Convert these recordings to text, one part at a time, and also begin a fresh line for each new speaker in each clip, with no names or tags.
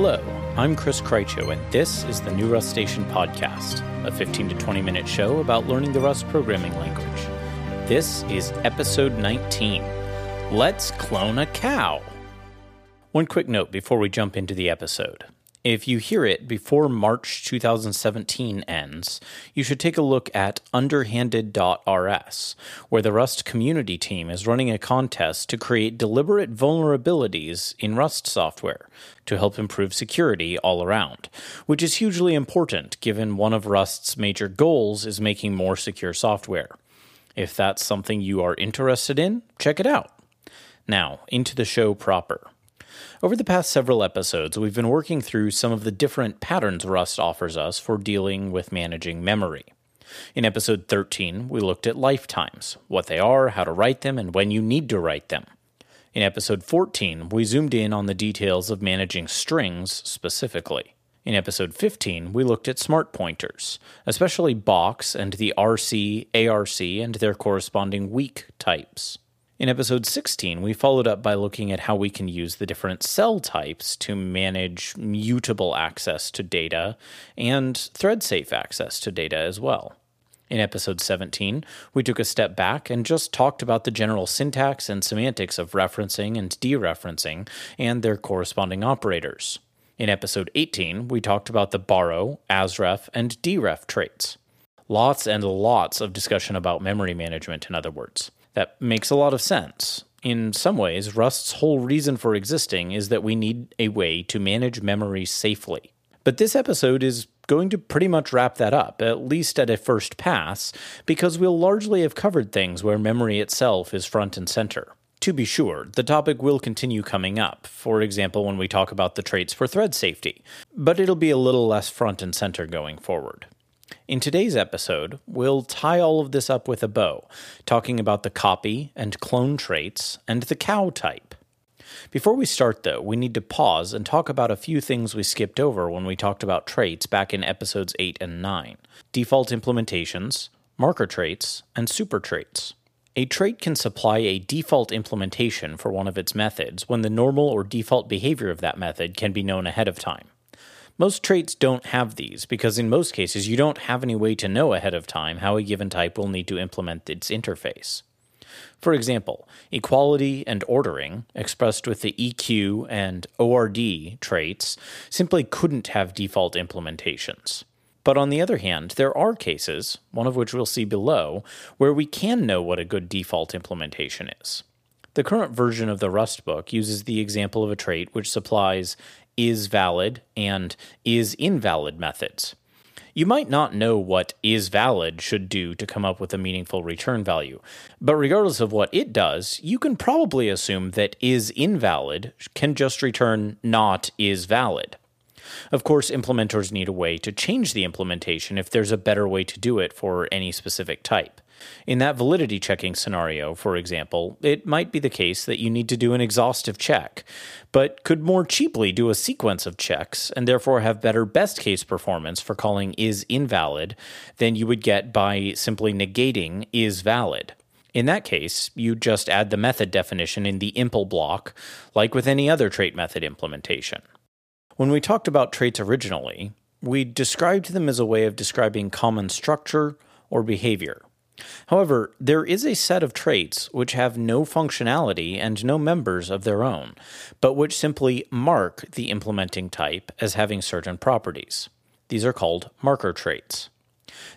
Hello, I'm Chris Krycho, and this is the New Rustacean Podcast, a 15 to 20 minute show about learning the Rust programming language. This is episode 19 Let's Clone a Cow. One quick note before we jump into the episode. If you hear it before March 2017 ends, you should take a look at underhanded.rs, where the Rust community team is running a contest to create deliberate vulnerabilities in Rust software to help improve security all around, which is hugely important given one of Rust's major goals is making more secure software. If that's something you are interested in, check it out. Now, into the show proper. Over the past several episodes, we've been working through some of the different patterns Rust offers us for dealing with managing memory. In episode 13, we looked at lifetimes, what they are, how to write them, and when you need to write them. In episode 14, we zoomed in on the details of managing strings specifically. In episode 15, we looked at smart pointers, especially box and the RC, ARC, and their corresponding weak types. In episode 16, we followed up by looking at how we can use the different cell types to manage mutable access to data and thread safe access to data as well. In episode 17, we took a step back and just talked about the general syntax and semantics of referencing and dereferencing and their corresponding operators. In episode 18, we talked about the borrow, asref, and deref traits. Lots and lots of discussion about memory management, in other words. That makes a lot of sense. In some ways, Rust's whole reason for existing is that we need a way to manage memory safely. But this episode is going to pretty much wrap that up, at least at a first pass, because we'll largely have covered things where memory itself is front and center. To be sure, the topic will continue coming up, for example, when we talk about the traits for thread safety, but it'll be a little less front and center going forward. In today's episode, we'll tie all of this up with a bow, talking about the copy and clone traits and the cow type. Before we start, though, we need to pause and talk about a few things we skipped over when we talked about traits back in episodes 8 and 9 default implementations, marker traits, and super traits. A trait can supply a default implementation for one of its methods when the normal or default behavior of that method can be known ahead of time. Most traits don't have these because, in most cases, you don't have any way to know ahead of time how a given type will need to implement its interface. For example, equality and ordering, expressed with the EQ and ORD traits, simply couldn't have default implementations. But on the other hand, there are cases, one of which we'll see below, where we can know what a good default implementation is. The current version of the Rust book uses the example of a trait which supplies is valid and is invalid methods. You might not know what is valid should do to come up with a meaningful return value, but regardless of what it does, you can probably assume that is invalid can just return not is valid. Of course, implementers need a way to change the implementation if there's a better way to do it for any specific type. In that validity checking scenario, for example, it might be the case that you need to do an exhaustive check, but could more cheaply do a sequence of checks and therefore have better best case performance for calling is invalid than you would get by simply negating is valid. In that case, you just add the method definition in the impl block, like with any other trait method implementation. When we talked about traits originally, we described them as a way of describing common structure or behavior. However, there is a set of traits which have no functionality and no members of their own, but which simply mark the implementing type as having certain properties. These are called marker traits.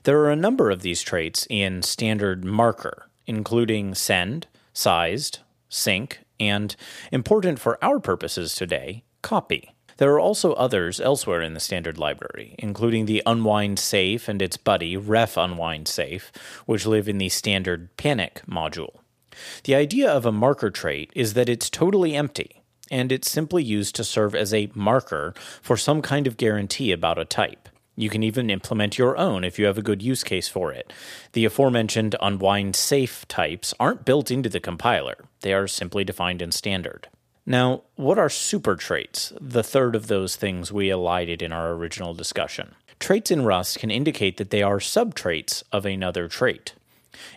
There are a number of these traits in standard marker, including send, sized, sync, and, important for our purposes today, copy. There are also others elsewhere in the standard library, including the unwind safe and its buddy, ref unwind safe, which live in the standard panic module. The idea of a marker trait is that it's totally empty, and it's simply used to serve as a marker for some kind of guarantee about a type. You can even implement your own if you have a good use case for it. The aforementioned unwind safe types aren't built into the compiler, they are simply defined in standard. Now, what are super traits? The third of those things we elided in our original discussion. Traits in Rust can indicate that they are subtraits of another trait.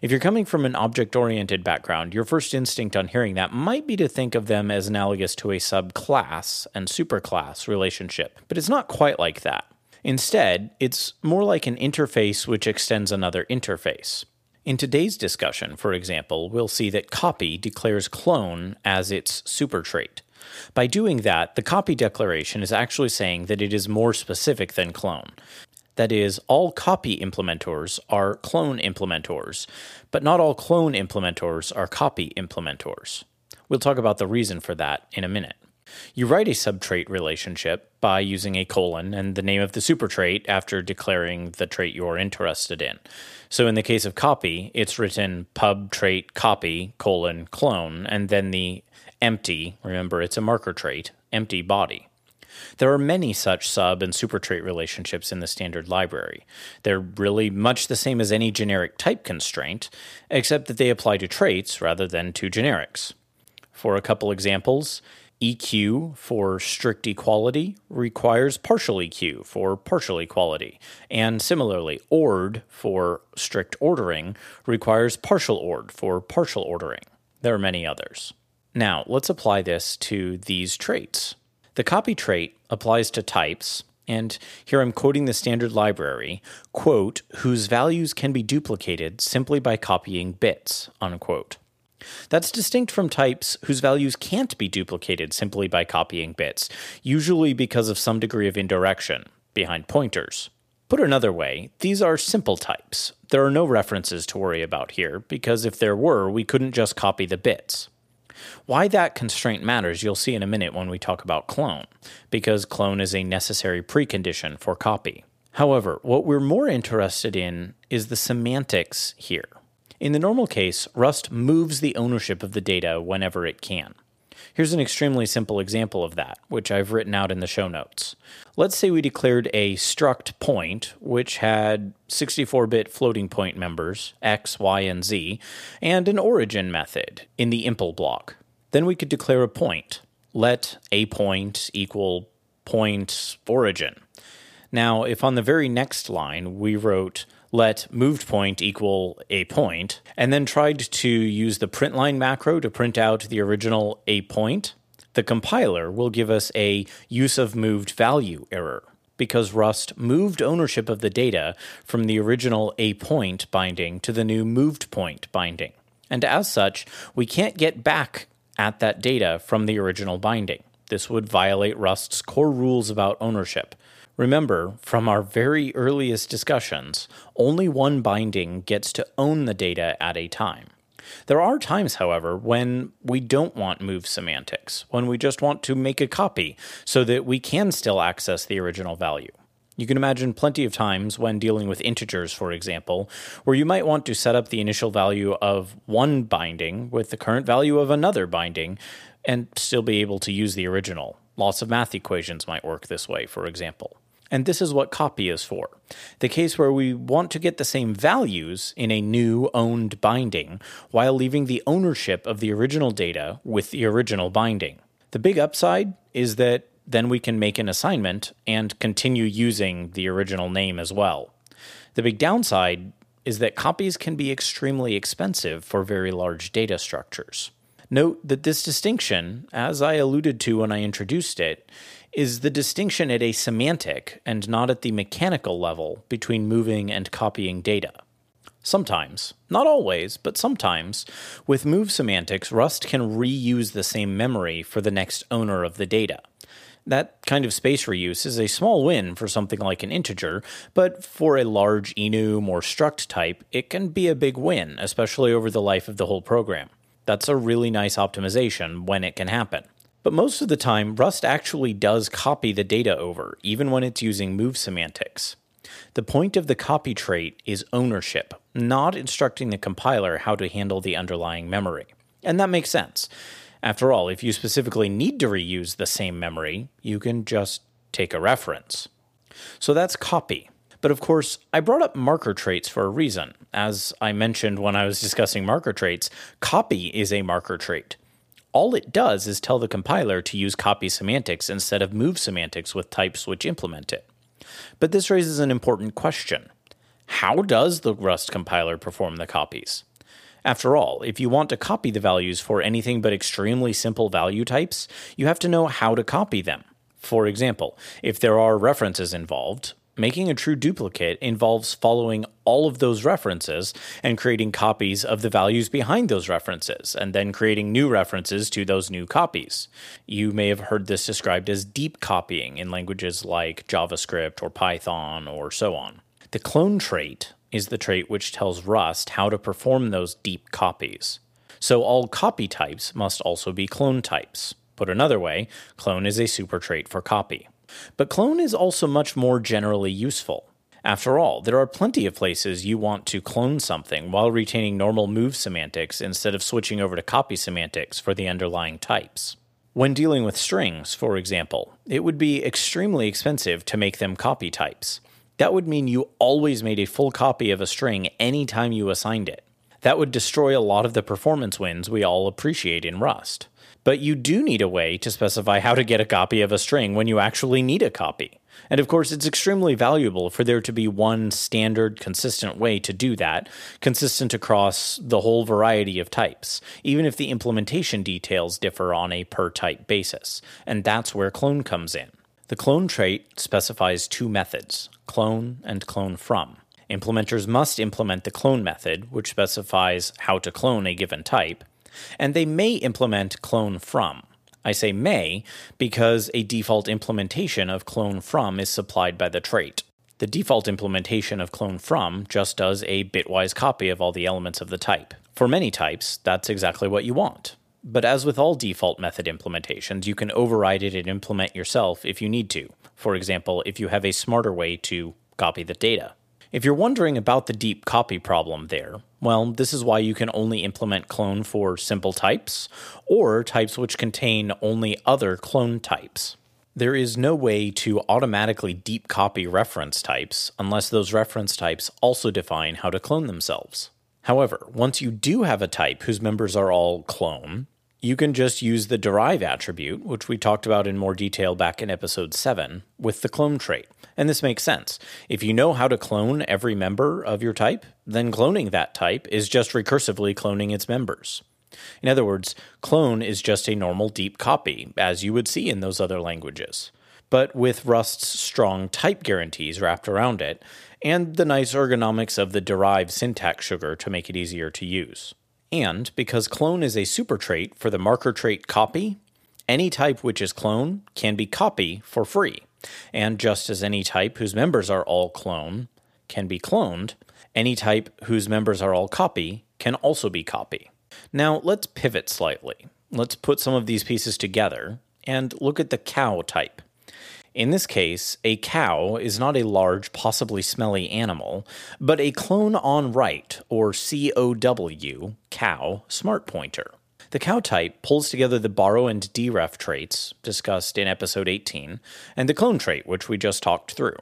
If you're coming from an object oriented background, your first instinct on hearing that might be to think of them as analogous to a subclass and superclass relationship, but it's not quite like that. Instead, it's more like an interface which extends another interface. In today's discussion, for example, we'll see that copy declares clone as its supertrait. By doing that, the copy declaration is actually saying that it is more specific than clone. That is, all copy implementors are clone implementors, but not all clone implementors are copy implementors. We'll talk about the reason for that in a minute. You write a subtrait relationship by using a colon and the name of the supertrait after declaring the trait you're interested in. So in the case of copy, it's written pub trait copy colon clone and then the empty, remember it's a marker trait, empty body. There are many such sub and supertrait relationships in the standard library. They're really much the same as any generic type constraint, except that they apply to traits rather than to generics. For a couple examples, EQ for strict equality requires partial EQ for partial equality. And similarly, ORD for strict ordering requires partial ORD for partial ordering. There are many others. Now, let's apply this to these traits. The copy trait applies to types, and here I'm quoting the standard library, quote, whose values can be duplicated simply by copying bits, unquote. That's distinct from types whose values can't be duplicated simply by copying bits, usually because of some degree of indirection behind pointers. Put another way, these are simple types. There are no references to worry about here, because if there were, we couldn't just copy the bits. Why that constraint matters, you'll see in a minute when we talk about clone, because clone is a necessary precondition for copy. However, what we're more interested in is the semantics here. In the normal case, Rust moves the ownership of the data whenever it can. Here's an extremely simple example of that, which I've written out in the show notes. Let's say we declared a struct point, which had 64 bit floating point members, x, y, and z, and an origin method in the impl block. Then we could declare a point. Let a point equal point origin. Now, if on the very next line we wrote let moved point equal a point, and then tried to use the printline macro to print out the original a point, the compiler will give us a use of moved value error because Rust moved ownership of the data from the original a point binding to the new moved point binding. And as such, we can't get back at that data from the original binding. This would violate Rust's core rules about ownership, Remember, from our very earliest discussions, only one binding gets to own the data at a time. There are times, however, when we don't want move semantics, when we just want to make a copy so that we can still access the original value. You can imagine plenty of times when dealing with integers, for example, where you might want to set up the initial value of one binding with the current value of another binding and still be able to use the original. Lots of math equations might work this way, for example. And this is what copy is for the case where we want to get the same values in a new owned binding while leaving the ownership of the original data with the original binding. The big upside is that then we can make an assignment and continue using the original name as well. The big downside is that copies can be extremely expensive for very large data structures. Note that this distinction, as I alluded to when I introduced it, is the distinction at a semantic and not at the mechanical level between moving and copying data. Sometimes, not always, but sometimes, with move semantics, Rust can reuse the same memory for the next owner of the data. That kind of space reuse is a small win for something like an integer, but for a large enum or struct type, it can be a big win, especially over the life of the whole program. That's a really nice optimization when it can happen. But most of the time, Rust actually does copy the data over, even when it's using move semantics. The point of the copy trait is ownership, not instructing the compiler how to handle the underlying memory. And that makes sense. After all, if you specifically need to reuse the same memory, you can just take a reference. So that's copy. But of course, I brought up marker traits for a reason. As I mentioned when I was discussing marker traits, copy is a marker trait all it does is tell the compiler to use copy semantics instead of move semantics with types which implement it. But this raises an important question. How does the Rust compiler perform the copies? After all, if you want to copy the values for anything but extremely simple value types, you have to know how to copy them. For example, if there are references involved, making a true duplicate involves following all of those references and creating copies of the values behind those references, and then creating new references to those new copies. You may have heard this described as deep copying in languages like JavaScript or Python or so on. The clone trait is the trait which tells Rust how to perform those deep copies. So all copy types must also be clone types. Put another way, clone is a super trait for copy. But clone is also much more generally useful. After all, there are plenty of places you want to clone something while retaining normal move semantics instead of switching over to copy semantics for the underlying types. When dealing with strings, for example, it would be extremely expensive to make them copy types. That would mean you always made a full copy of a string anytime you assigned it. That would destroy a lot of the performance wins we all appreciate in Rust. But you do need a way to specify how to get a copy of a string when you actually need a copy. And of course, it's extremely valuable for there to be one standard, consistent way to do that, consistent across the whole variety of types, even if the implementation details differ on a per type basis. And that's where clone comes in. The clone trait specifies two methods clone and clone from. Implementers must implement the clone method, which specifies how to clone a given type, and they may implement clone from. I say may because a default implementation of clone from is supplied by the trait. The default implementation of clone from just does a bitwise copy of all the elements of the type. For many types, that's exactly what you want. But as with all default method implementations, you can override it and implement yourself if you need to. For example, if you have a smarter way to copy the data. If you're wondering about the deep copy problem there, well, this is why you can only implement clone for simple types or types which contain only other clone types. There is no way to automatically deep copy reference types unless those reference types also define how to clone themselves. However, once you do have a type whose members are all clone, you can just use the derive attribute, which we talked about in more detail back in episode 7, with the clone trait. And this makes sense. If you know how to clone every member of your type, then cloning that type is just recursively cloning its members. In other words, clone is just a normal deep copy, as you would see in those other languages. But with Rust's strong type guarantees wrapped around it, and the nice ergonomics of the derive syntax sugar to make it easier to use. And because clone is a super trait for the marker trait copy, any type which is clone can be copy for free. And just as any type whose members are all clone can be cloned, any type whose members are all copy can also be copy. Now let's pivot slightly. Let's put some of these pieces together and look at the cow type. In this case, a cow is not a large, possibly smelly animal, but a clone on write, or COW, cow, smart pointer. The cow type pulls together the borrow and deref traits discussed in episode 18 and the clone trait, which we just talked through.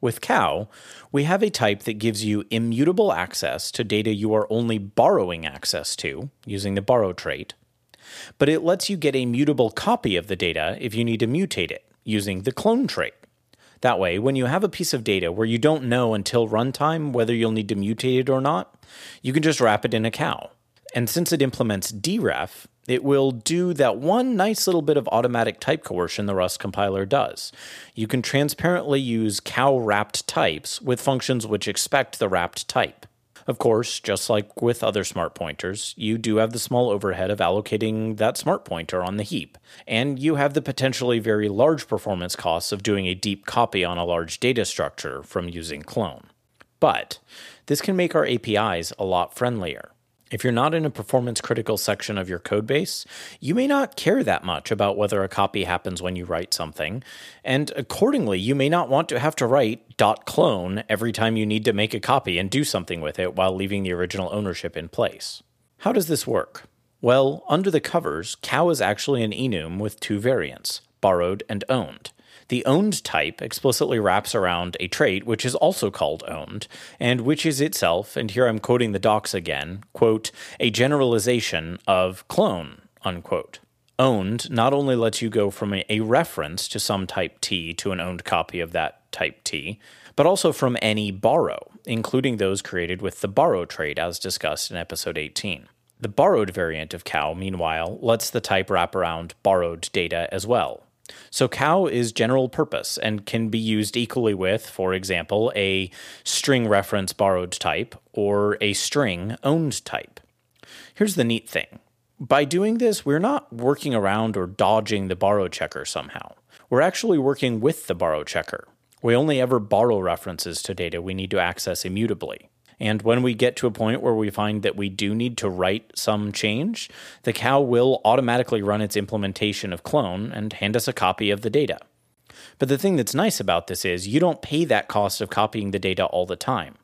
With cow, we have a type that gives you immutable access to data you are only borrowing access to, using the borrow trait, but it lets you get a mutable copy of the data if you need to mutate it using the clone trait. That way, when you have a piece of data where you don't know until runtime whether you'll need to mutate it or not, you can just wrap it in a cow. And since it implements deref, it will do that one nice little bit of automatic type coercion the Rust compiler does. You can transparently use cow wrapped types with functions which expect the wrapped type. Of course, just like with other smart pointers, you do have the small overhead of allocating that smart pointer on the heap, and you have the potentially very large performance costs of doing a deep copy on a large data structure from using clone. But this can make our APIs a lot friendlier. If you're not in a performance critical section of your codebase, you may not care that much about whether a copy happens when you write something, and accordingly, you may not want to have to write .clone every time you need to make a copy and do something with it while leaving the original ownership in place. How does this work? Well, under the covers, cow is actually an enum with two variants, borrowed and owned. The owned type explicitly wraps around a trait which is also called owned, and which is itself, and here I'm quoting the docs again, quote, a generalization of clone, unquote. Owned not only lets you go from a, reference to some type T to an owned copy of that type T, but also from any borrow, including those created with the borrow trait as discussed in episode 18. The borrowed variant of cow, meanwhile, lets the type wrap around borrowed data as well. So cow is general purpose and can be used equally with, for example, a string reference borrowed type or a string owned type. Here's the neat thing. By doing this, we're not working around or dodging the borrow checker somehow. We're actually working with the borrow checker. We only ever borrow references to data we need to access immutably. And when we get to a point where we find that we do need to write some change, the cow will automatically run its implementation of clone and hand us a copy of the data. But the thing that's nice about this is you don't pay that cost of copying the data all the time.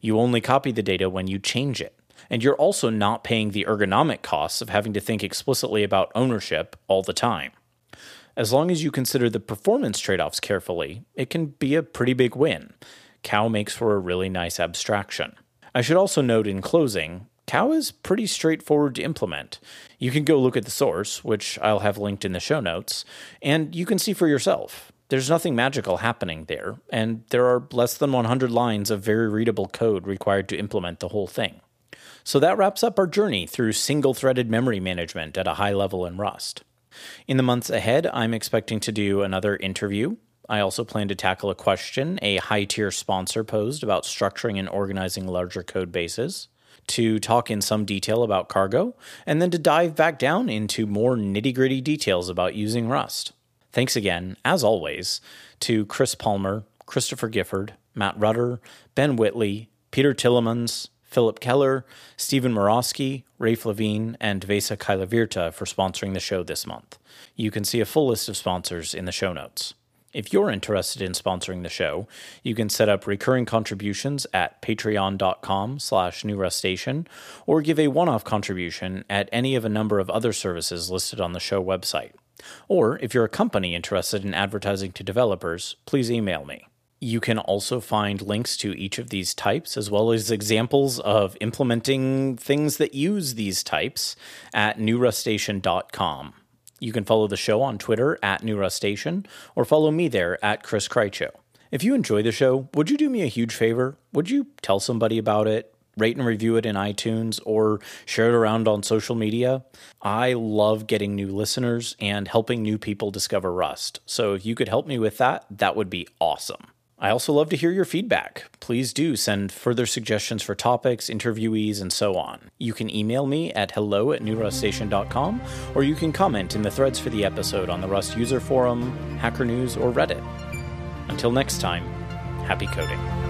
You only copy the data when you change it. And you're also not paying the ergonomic costs of having to think explicitly about ownership all the time. As long as you consider the performance trade offs carefully, it can be a pretty big win. Cow makes for a really nice abstraction. I should also note in closing, Cow is pretty straightforward to implement. You can go look at the source, which I'll have linked in the show notes, and you can see for yourself. There's nothing magical happening there, and there are less than 100 lines of very readable code required to implement the whole thing. So that wraps up our journey through single threaded memory management at a high level in Rust. In the months ahead, I'm expecting to do another interview I also plan to tackle a question a high tier sponsor posed about structuring and organizing larger code bases, to talk in some detail about cargo, and then to dive back down into more nitty gritty details about using Rust. Thanks again, as always, to Chris Palmer, Christopher Giffard, Matt Rudder, Ben Whitley, Peter Tillemans, Philip Keller, Steven Murawski, Raph Levien, and Vesa Kaihlavirta for sponsoring the show this month. You can see a full list of sponsors in the show notes. If you're interested in sponsoring the show, you can set up recurring contributions at patreon.com slash newrustacean or give a one-off contribution at any of a number of other services listed on the show website. Or if you're a company interested in advertising to developers, please email me. You can also find links to each of these types, as well as examples of implementing things that use these types at newrustacean.com. You can follow the show on Twitter at New Station or follow me there at Chris Krycho. If you enjoy the show, would you do me a huge favor? Would you tell somebody about it? Rate and review it in iTunes or share it around on social media. I love getting new listeners and helping new people discover Rust. So if you could help me with that, that would be awesome. I also love to hear your feedback. Please do send further suggestions for topics, interviewees, and so on. You can email me at hello at newrustacean.com, or you can comment in the threads for the episode on the Rust user forum, Hacker News, or Reddit. Until next time, happy coding.